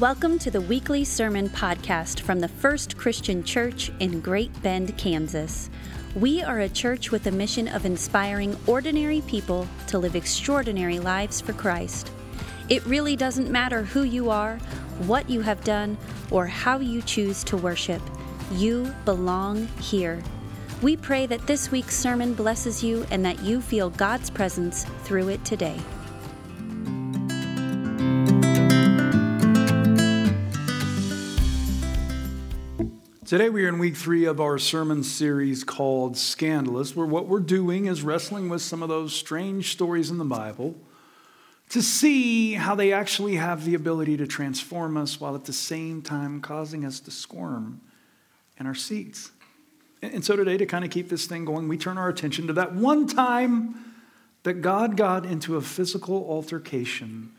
Welcome to the weekly sermon podcast from the First Christian Church in Great Bend, Kansas. We are a church with a mission of inspiring ordinary people to live extraordinary lives for Christ. It really doesn't matter who you are, what you have done, or how you choose to worship. You belong here. We pray that this week's sermon blesses you and that you feel God's presence through it today. Today we are in week three of our sermon series called Scandalous, where what we're doing is wrestling with some of those strange stories in the Bible to see how they actually have the ability to transform us while at the same time causing us to squirm in our seats. And so today, to kind of keep this thing going, we turn our attention to that one time that God got into a physical altercation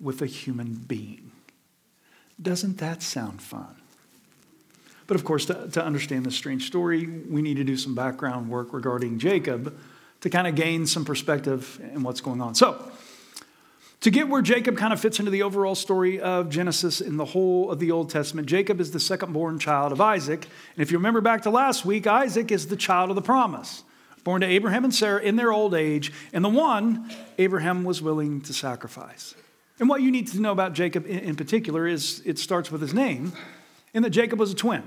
with a human being. Doesn't that sound fun? But of course, to, to understand this strange story, we need to do some background work regarding Jacob to kind of gain some perspective in what's going on. So, to get where Jacob kind of fits into the overall story of Genesis in the whole of the Old Testament, Jacob is the second born child of Isaac. And if you remember back to last week, Isaac is the child of the promise, born to Abraham and Sarah in their old age, and the one Abraham was willing to sacrifice. And what you need to know about Jacob in particular is it starts with his name and that Jacob was a twin.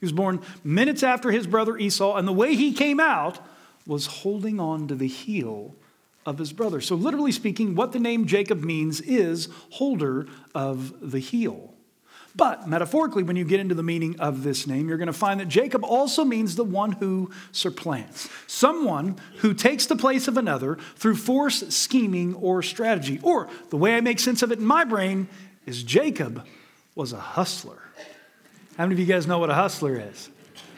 He was born minutes after his brother Esau, and the way he came out was holding on to the heel of his brother. So, literally speaking, what the name Jacob means is holder of the heel. But metaphorically, when you get into the meaning of this name, you're going to find that Jacob also means the one who supplants, someone who takes the place of another through force, scheming, or strategy. Or the way I make sense of it in my brain is Jacob was a hustler. How many of you guys know what a hustler is?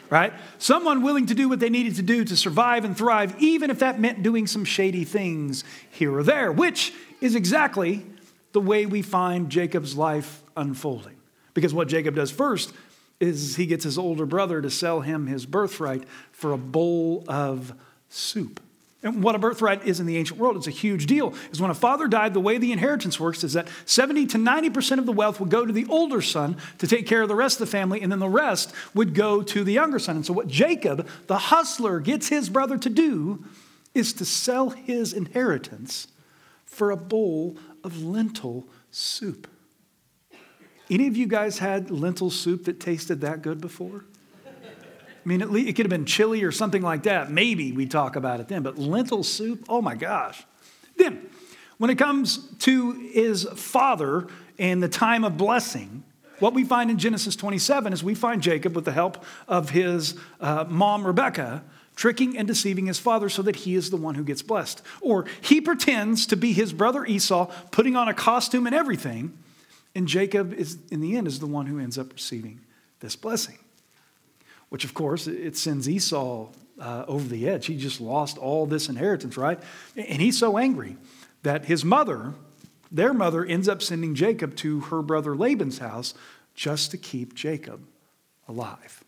Right? Someone willing to do what they needed to do to survive and thrive, even if that meant doing some shady things here or there, which is exactly the way we find Jacob's life unfolding. Because what Jacob does first is he gets his older brother to sell him his birthright for a bowl of soup. And what a birthright is in the ancient world, it's a huge deal. Is when a father died, the way the inheritance works is that 70 to 90% of the wealth would go to the older son to take care of the rest of the family, and then the rest would go to the younger son. And so, what Jacob, the hustler, gets his brother to do is to sell his inheritance for a bowl of lentil soup. Any of you guys had lentil soup that tasted that good before? I mean, it, it could have been chili or something like that. Maybe we talk about it then. But lentil soup, oh my gosh. Then, when it comes to his father and the time of blessing, what we find in Genesis 27 is we find Jacob, with the help of his uh, mom, Rebecca, tricking and deceiving his father so that he is the one who gets blessed. Or he pretends to be his brother Esau, putting on a costume and everything, and Jacob is, in the end, is the one who ends up receiving this blessing which of course it sends Esau uh, over the edge. He just lost all this inheritance, right? And he's so angry that his mother, their mother, ends up sending Jacob to her brother Laban's house just to keep Jacob alive.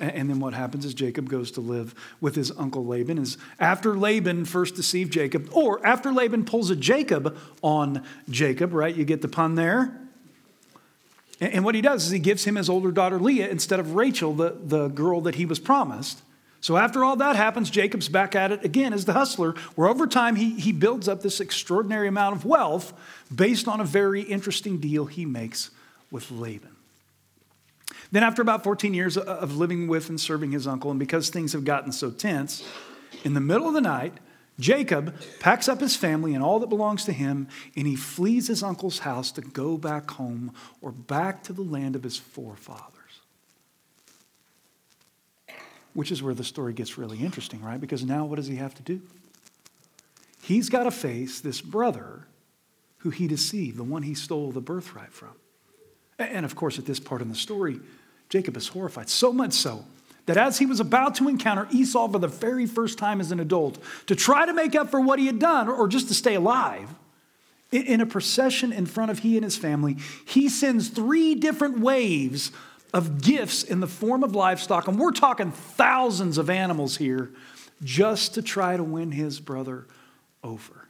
And then what happens is Jacob goes to live with his uncle Laban. Is after Laban first deceived Jacob, or after Laban pulls a Jacob on Jacob, right? You get the pun there. And what he does is he gives him his older daughter Leah instead of Rachel, the, the girl that he was promised. So after all that happens, Jacob's back at it again as the hustler, where over time he, he builds up this extraordinary amount of wealth based on a very interesting deal he makes with Laban. Then, after about 14 years of living with and serving his uncle, and because things have gotten so tense, in the middle of the night, Jacob packs up his family and all that belongs to him, and he flees his uncle's house to go back home or back to the land of his forefathers. Which is where the story gets really interesting, right? Because now what does he have to do? He's got to face this brother who he deceived, the one he stole the birthright from. And of course, at this part in the story, Jacob is horrified, so much so that as he was about to encounter Esau for the very first time as an adult, to try to make up for what he had done or just to stay alive, in a procession in front of he and his family, he sends three different waves of gifts in the form of livestock. And we're talking thousands of animals here just to try to win his brother over.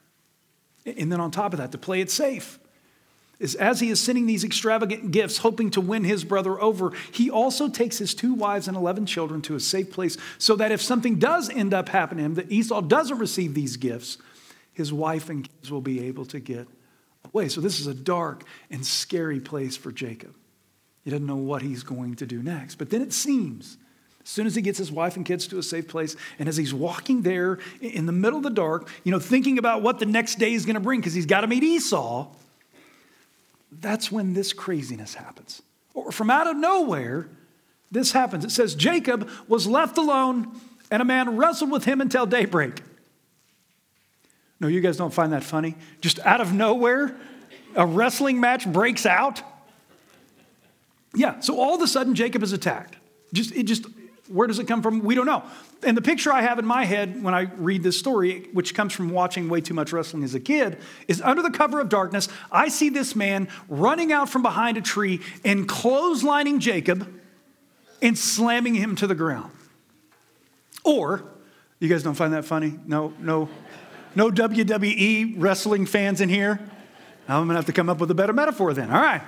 And then on top of that, to play it safe, is as he is sending these extravagant gifts, hoping to win his brother over, he also takes his two wives and 11 children to a safe place so that if something does end up happening to him, that Esau doesn't receive these gifts, his wife and kids will be able to get away. So this is a dark and scary place for Jacob. He doesn't know what he's going to do next. But then it seems, as soon as he gets his wife and kids to a safe place, and as he's walking there in the middle of the dark, you know, thinking about what the next day is going to bring, because he's got to meet Esau, that's when this craziness happens. Or from out of nowhere, this happens. It says, Jacob was left alone, and a man wrestled with him until daybreak. No, you guys don't find that funny? Just out of nowhere, a wrestling match breaks out. Yeah, so all of a sudden Jacob is attacked. Just it just where does it come from? We don't know. And the picture I have in my head when I read this story, which comes from watching way too much wrestling as a kid, is under the cover of darkness, I see this man running out from behind a tree and clotheslining Jacob and slamming him to the ground. Or, you guys don't find that funny? No, no, no WWE wrestling fans in here? I'm gonna have to come up with a better metaphor then. All right.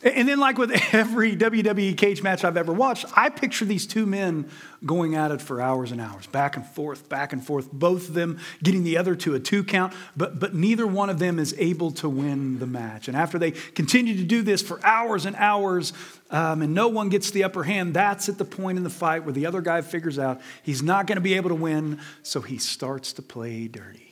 And then, like with every WWE cage match I've ever watched, I picture these two men going at it for hours and hours, back and forth, back and forth, both of them getting the other to a two count, but, but neither one of them is able to win the match. And after they continue to do this for hours and hours, um, and no one gets the upper hand, that's at the point in the fight where the other guy figures out he's not going to be able to win, so he starts to play dirty.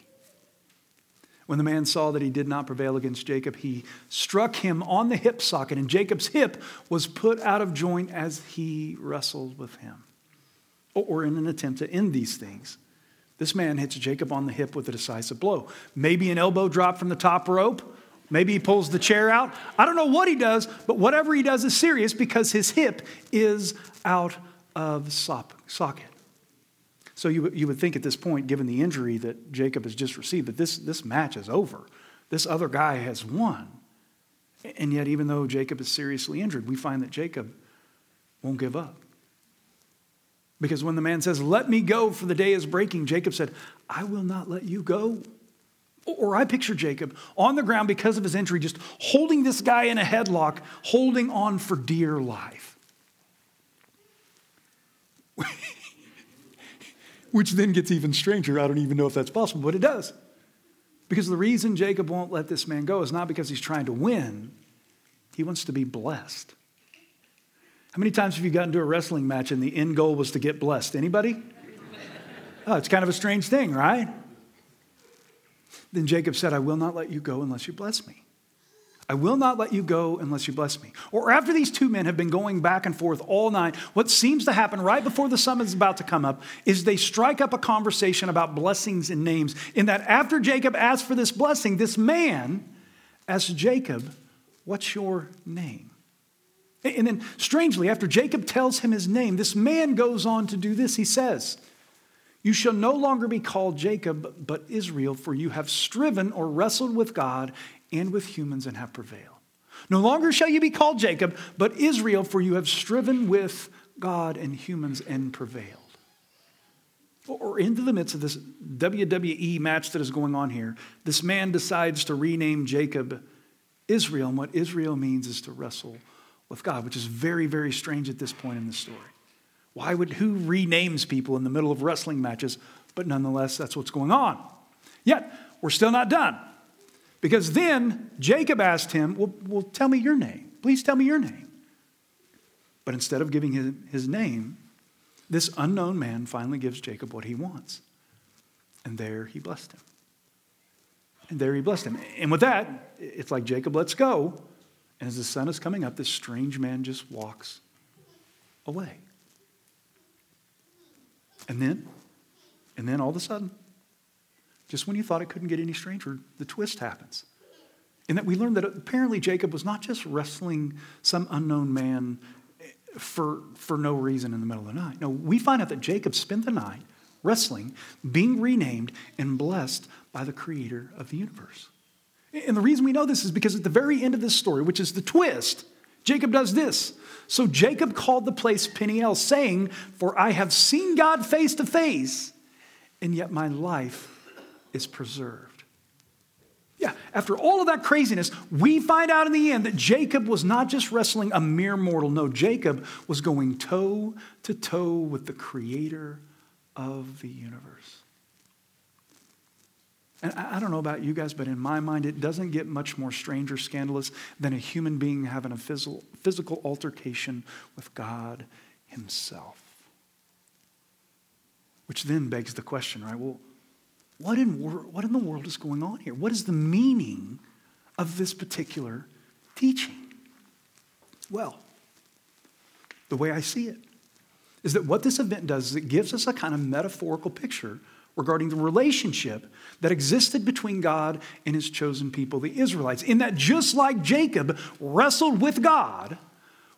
When the man saw that he did not prevail against Jacob, he struck him on the hip socket, and Jacob's hip was put out of joint as he wrestled with him. Or in an attempt to end these things, this man hits Jacob on the hip with a decisive blow. Maybe an elbow drop from the top rope. Maybe he pulls the chair out. I don't know what he does, but whatever he does is serious because his hip is out of socket. So you, you would think at this point, given the injury that Jacob has just received, that this, this match is over. This other guy has won. And yet, even though Jacob is seriously injured, we find that Jacob won't give up. Because when the man says, Let me go, for the day is breaking, Jacob said, I will not let you go. Or I picture Jacob on the ground because of his injury, just holding this guy in a headlock, holding on for dear life. Which then gets even stranger. I don't even know if that's possible, but it does. Because the reason Jacob won't let this man go is not because he's trying to win, he wants to be blessed. How many times have you gotten to a wrestling match and the end goal was to get blessed? Anybody? Oh, it's kind of a strange thing, right? Then Jacob said, I will not let you go unless you bless me. I will not let you go unless you bless me. Or after these two men have been going back and forth all night, what seems to happen right before the sun is about to come up is they strike up a conversation about blessings and names. In that after Jacob asks for this blessing, this man asks Jacob, What's your name? And then, strangely, after Jacob tells him his name, this man goes on to do this. He says, You shall no longer be called Jacob, but Israel, for you have striven or wrestled with God and with humans and have prevailed. No longer shall you be called Jacob, but Israel, for you have striven with God and humans and prevailed. Or into the midst of this WWE match that is going on here, this man decides to rename Jacob Israel. And what Israel means is to wrestle with God, which is very, very strange at this point in the story. Why would who renames people in the middle of wrestling matches? But nonetheless, that's what's going on. Yet, we're still not done. Because then Jacob asked him, well, well, tell me your name. Please tell me your name. But instead of giving him his name, this unknown man finally gives Jacob what he wants. And there he blessed him. And there he blessed him. And with that, it's like Jacob lets go. And as the sun is coming up, this strange man just walks away. And then, and then all of a sudden, just when you thought it couldn't get any stranger, the twist happens. And that we learn that apparently Jacob was not just wrestling some unknown man for, for no reason in the middle of the night. No, we find out that Jacob spent the night wrestling, being renamed, and blessed by the creator of the universe. And the reason we know this is because at the very end of this story, which is the twist, Jacob does this. So Jacob called the place Peniel, saying, For I have seen God face to face, and yet my life is preserved. Yeah, after all of that craziness, we find out in the end that Jacob was not just wrestling a mere mortal. No, Jacob was going toe to toe with the creator of the universe. And I don't know about you guys, but in my mind, it doesn't get much more strange or scandalous than a human being having a physical, altercation with God Himself. Which then begs the question, right? Well, what in, wor- what in the world is going on here? What is the meaning of this particular teaching? Well, the way I see it is that what this event does is it gives us a kind of metaphorical picture regarding the relationship that existed between God and his chosen people, the Israelites. In that, just like Jacob wrestled with God,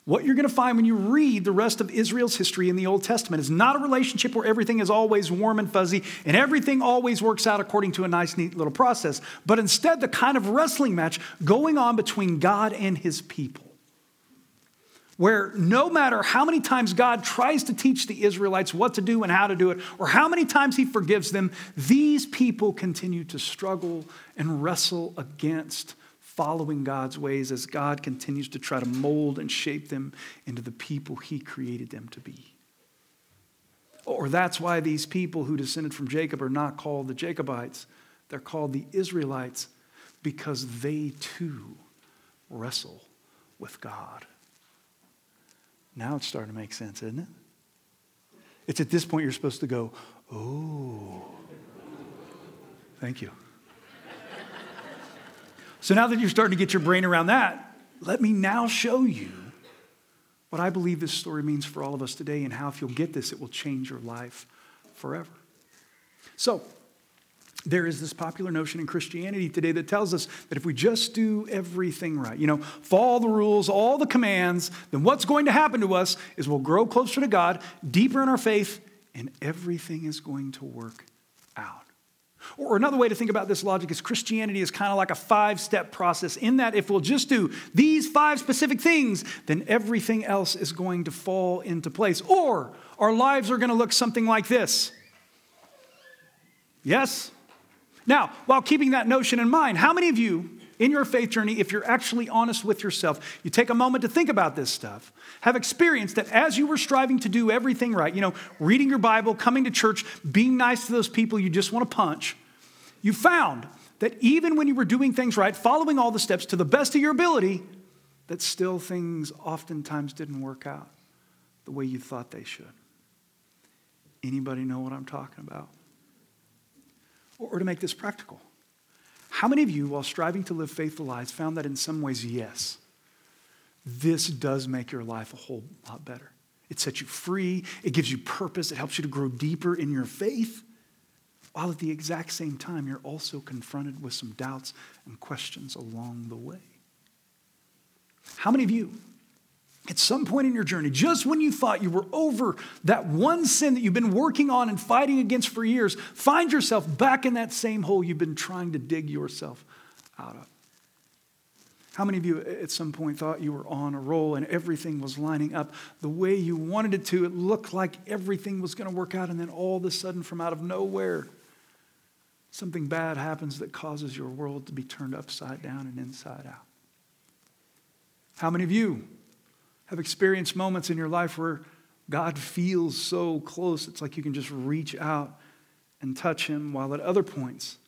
what you're going to find when you read the rest of Israel's history in the Old Testament is not a relationship where everything is always warm and fuzzy and everything always works out according to a nice, neat little process, but instead the kind of wrestling match going on between God and his people. Where no matter how many times God tries to teach the Israelites what to do and how to do it, or how many times he forgives them, these people continue to struggle and wrestle against following God's ways as God continues to try to mold and shape them into the people he created them to be. Or that's why these people who descended from Jacob are not called the Jacobites, they're called the Israelites because they too wrestle with God. Now it's starting to make sense, isn't it? It's at this point you're supposed to go, oh, thank you. So now that you're starting to get your brain around that, let me now show you what I believe this story means for all of us today and how, if you'll get this, it will change your life forever. So, there is this popular notion in Christianity today that tells us that if we just do everything right, you know, follow the rules, all the commands, then what's going to happen to us is we'll grow closer to God, deeper in our faith, and everything is going to work out. Or another way to think about this logic is Christianity is kind of like a five step process, in that if we'll just do these five specific things, then everything else is going to fall into place. Or our lives are going to look something like this. Yes? Now, while keeping that notion in mind, how many of you in your faith journey, if you're actually honest with yourself, you take a moment to think about this stuff, have experienced that as you were striving to do everything right, you know, reading your Bible, coming to church, being nice to those people you just want to punch, you found that even when you were doing things right, following all the steps to the best of your ability, that still things oftentimes didn't work out the way you thought they should. Anybody know what I'm talking about? Or to make this practical, how many of you, while striving to live faithful lives, found that in some ways, yes, this does make your life a whole lot better? It sets you free, it gives you purpose, it helps you to grow deeper in your faith, while at the exact same time, you're also confronted with some doubts and questions along the way. How many of you at some point in your journey, just when you thought you were over that one sin that you've been working on and fighting against for years, find yourself back in that same hole you've been trying to dig yourself out of. How many of you at some point thought you were on a roll and everything was lining up the way you wanted it to? It looked like everything was going to work out, and then all of a sudden, from out of nowhere, something bad happens that causes your world to be turned upside down and inside out. How many of you have experienced moments in your life where God feels so close, it's like you can just reach out and touch Him, while at other points,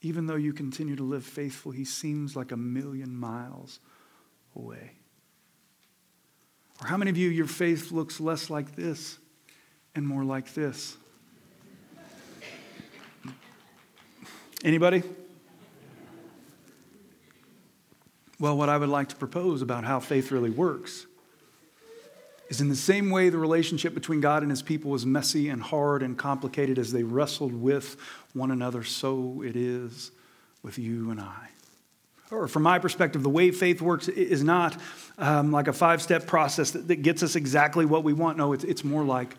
even though you continue to live faithful, He seems like a million miles away. Or how many of you, your faith looks less like this and more like this? Anybody? Well, what I would like to propose about how faith really works is in the same way the relationship between God and his people was messy and hard and complicated as they wrestled with one another, so it is with you and I. Or from my perspective, the way faith works is not um, like a five step process that, that, gets us exactly what we want. No, it's, it's more like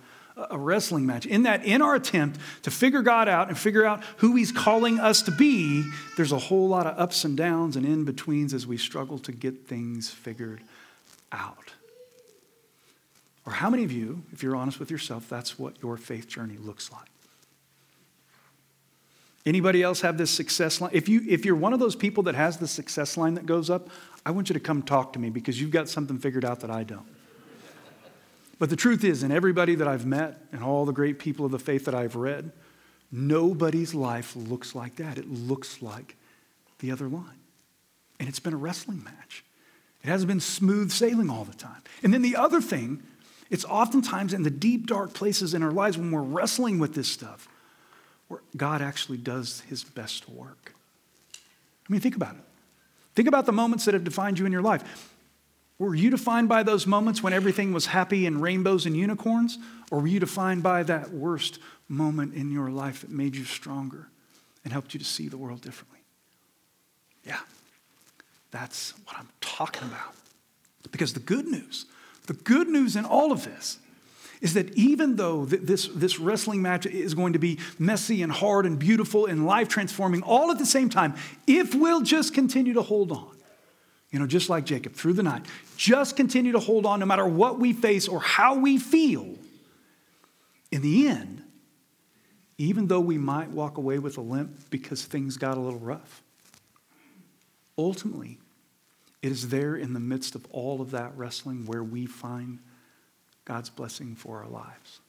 a wrestling match. In that, in our attempt to figure God out and figure out who He's calling us to be, there's a whole lot of ups and downs and in betweens as we struggle to get things figured out. Or how many of you, if you're honest with yourself, that's what your faith journey looks like? Anybody else have this success line? If, you, if you're one of those people that has the success line that goes up, I want you to come talk to me because you've got something figured out that I don't. But the truth is, in everybody that I've met and all the great people of the faith that I've read, nobody's life looks like that. It looks like the other line. And it's been a wrestling match. It hasn't been smooth sailing all the time. And then the other thing, it's oftentimes in the deep, dark places in our lives when we're wrestling with this stuff where God actually does his best work. I mean, think about it. Think about the moments that have defined you in your life. Were you defined by those moments when everything was happy and rainbows and unicorns? Or were you defined by that worst moment in your life that made you stronger and helped you to see the world differently? Yeah, that's what I'm talking about. Because the good news, the good news in all of this is that even though this, this wrestling match is going to be messy and hard and beautiful and life transforming all at the same time, if we'll just continue to hold on, you know, just like Jacob through the night, just continue to hold on no matter what we face or how we feel, in the end, even though we might walk away with a limp because things got a little rough, ultimately, it is there in the midst of all of that wrestling where we find God's blessing for our lives.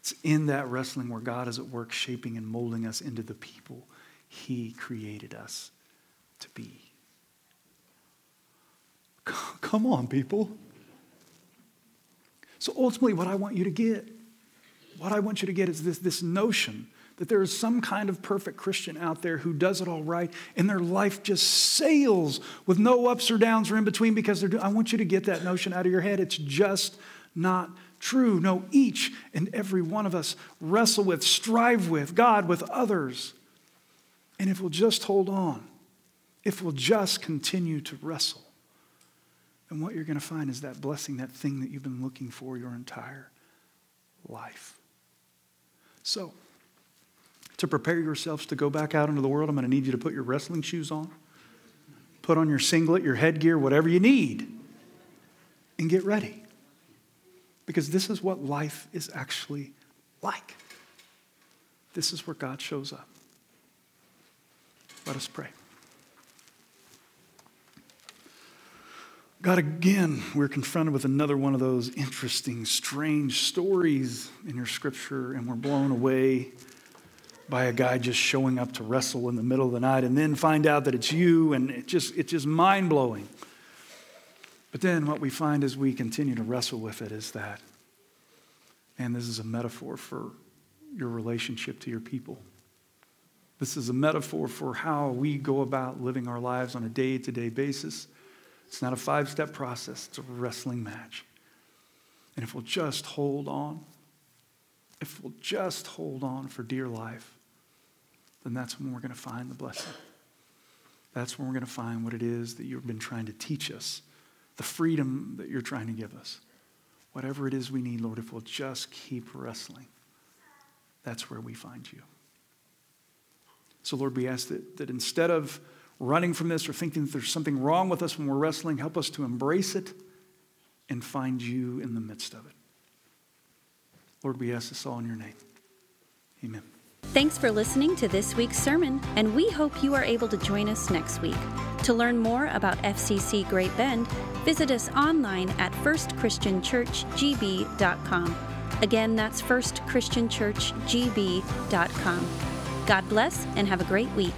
It's in that wrestling where God is at work shaping and molding us into the people He created us to be. Come on, people. So ultimately, what I want you to get, what I want you to get is this, this notion that there is some kind of perfect Christian out there who does it all right and their life just sails with no ups or downs or in between because they're doing, I want you to get that notion out of your head. It's just not true. No, each and every one of us wrestle with, strive with God, with others. And if we'll just hold on, if we'll just continue to wrestle, then what you're going to find is that blessing, that thing that you've been looking for your entire life. So, to prepare yourselves to go back out into the world, I'm going to need you to put your wrestling shoes on, put on your singlet, your headgear, whatever you need, and get ready. Because this is what life is actually like. This is where God shows up. Let us pray. God, again, we're confronted with another one of those interesting, strange stories in your scripture, and we're blown away by a guy just showing up to wrestle in the middle of the night and then find out that it's you and it just it's just mind-blowing. But then what we find as we continue to wrestle with it is that and this is a metaphor for your relationship to your people. This is a metaphor for how we go about living our lives on a day-to-day basis. It's not a five-step process, it's a wrestling match. And if we'll just hold on, if we'll just hold on for dear life, then that's when we're going to find the blessing. That's when we're going to find what it is that you've been trying to teach us, the freedom that you're trying to give us. Whatever it is we need, Lord, if we'll just keep wrestling, that's where we find you. So, Lord, we ask that, that instead of running from this or thinking that there's something wrong with us when we're wrestling, help us to embrace it and find you in the midst of it. Lord, we ask this all in your name. Amen. Thanks for listening to this week's sermon, and we hope you are able to join us next week. To learn more about FCC Great Bend, visit us online at firstchristianchurchgb.com. Again, that's firstchristianchurchgb.com. God bless and have a great week.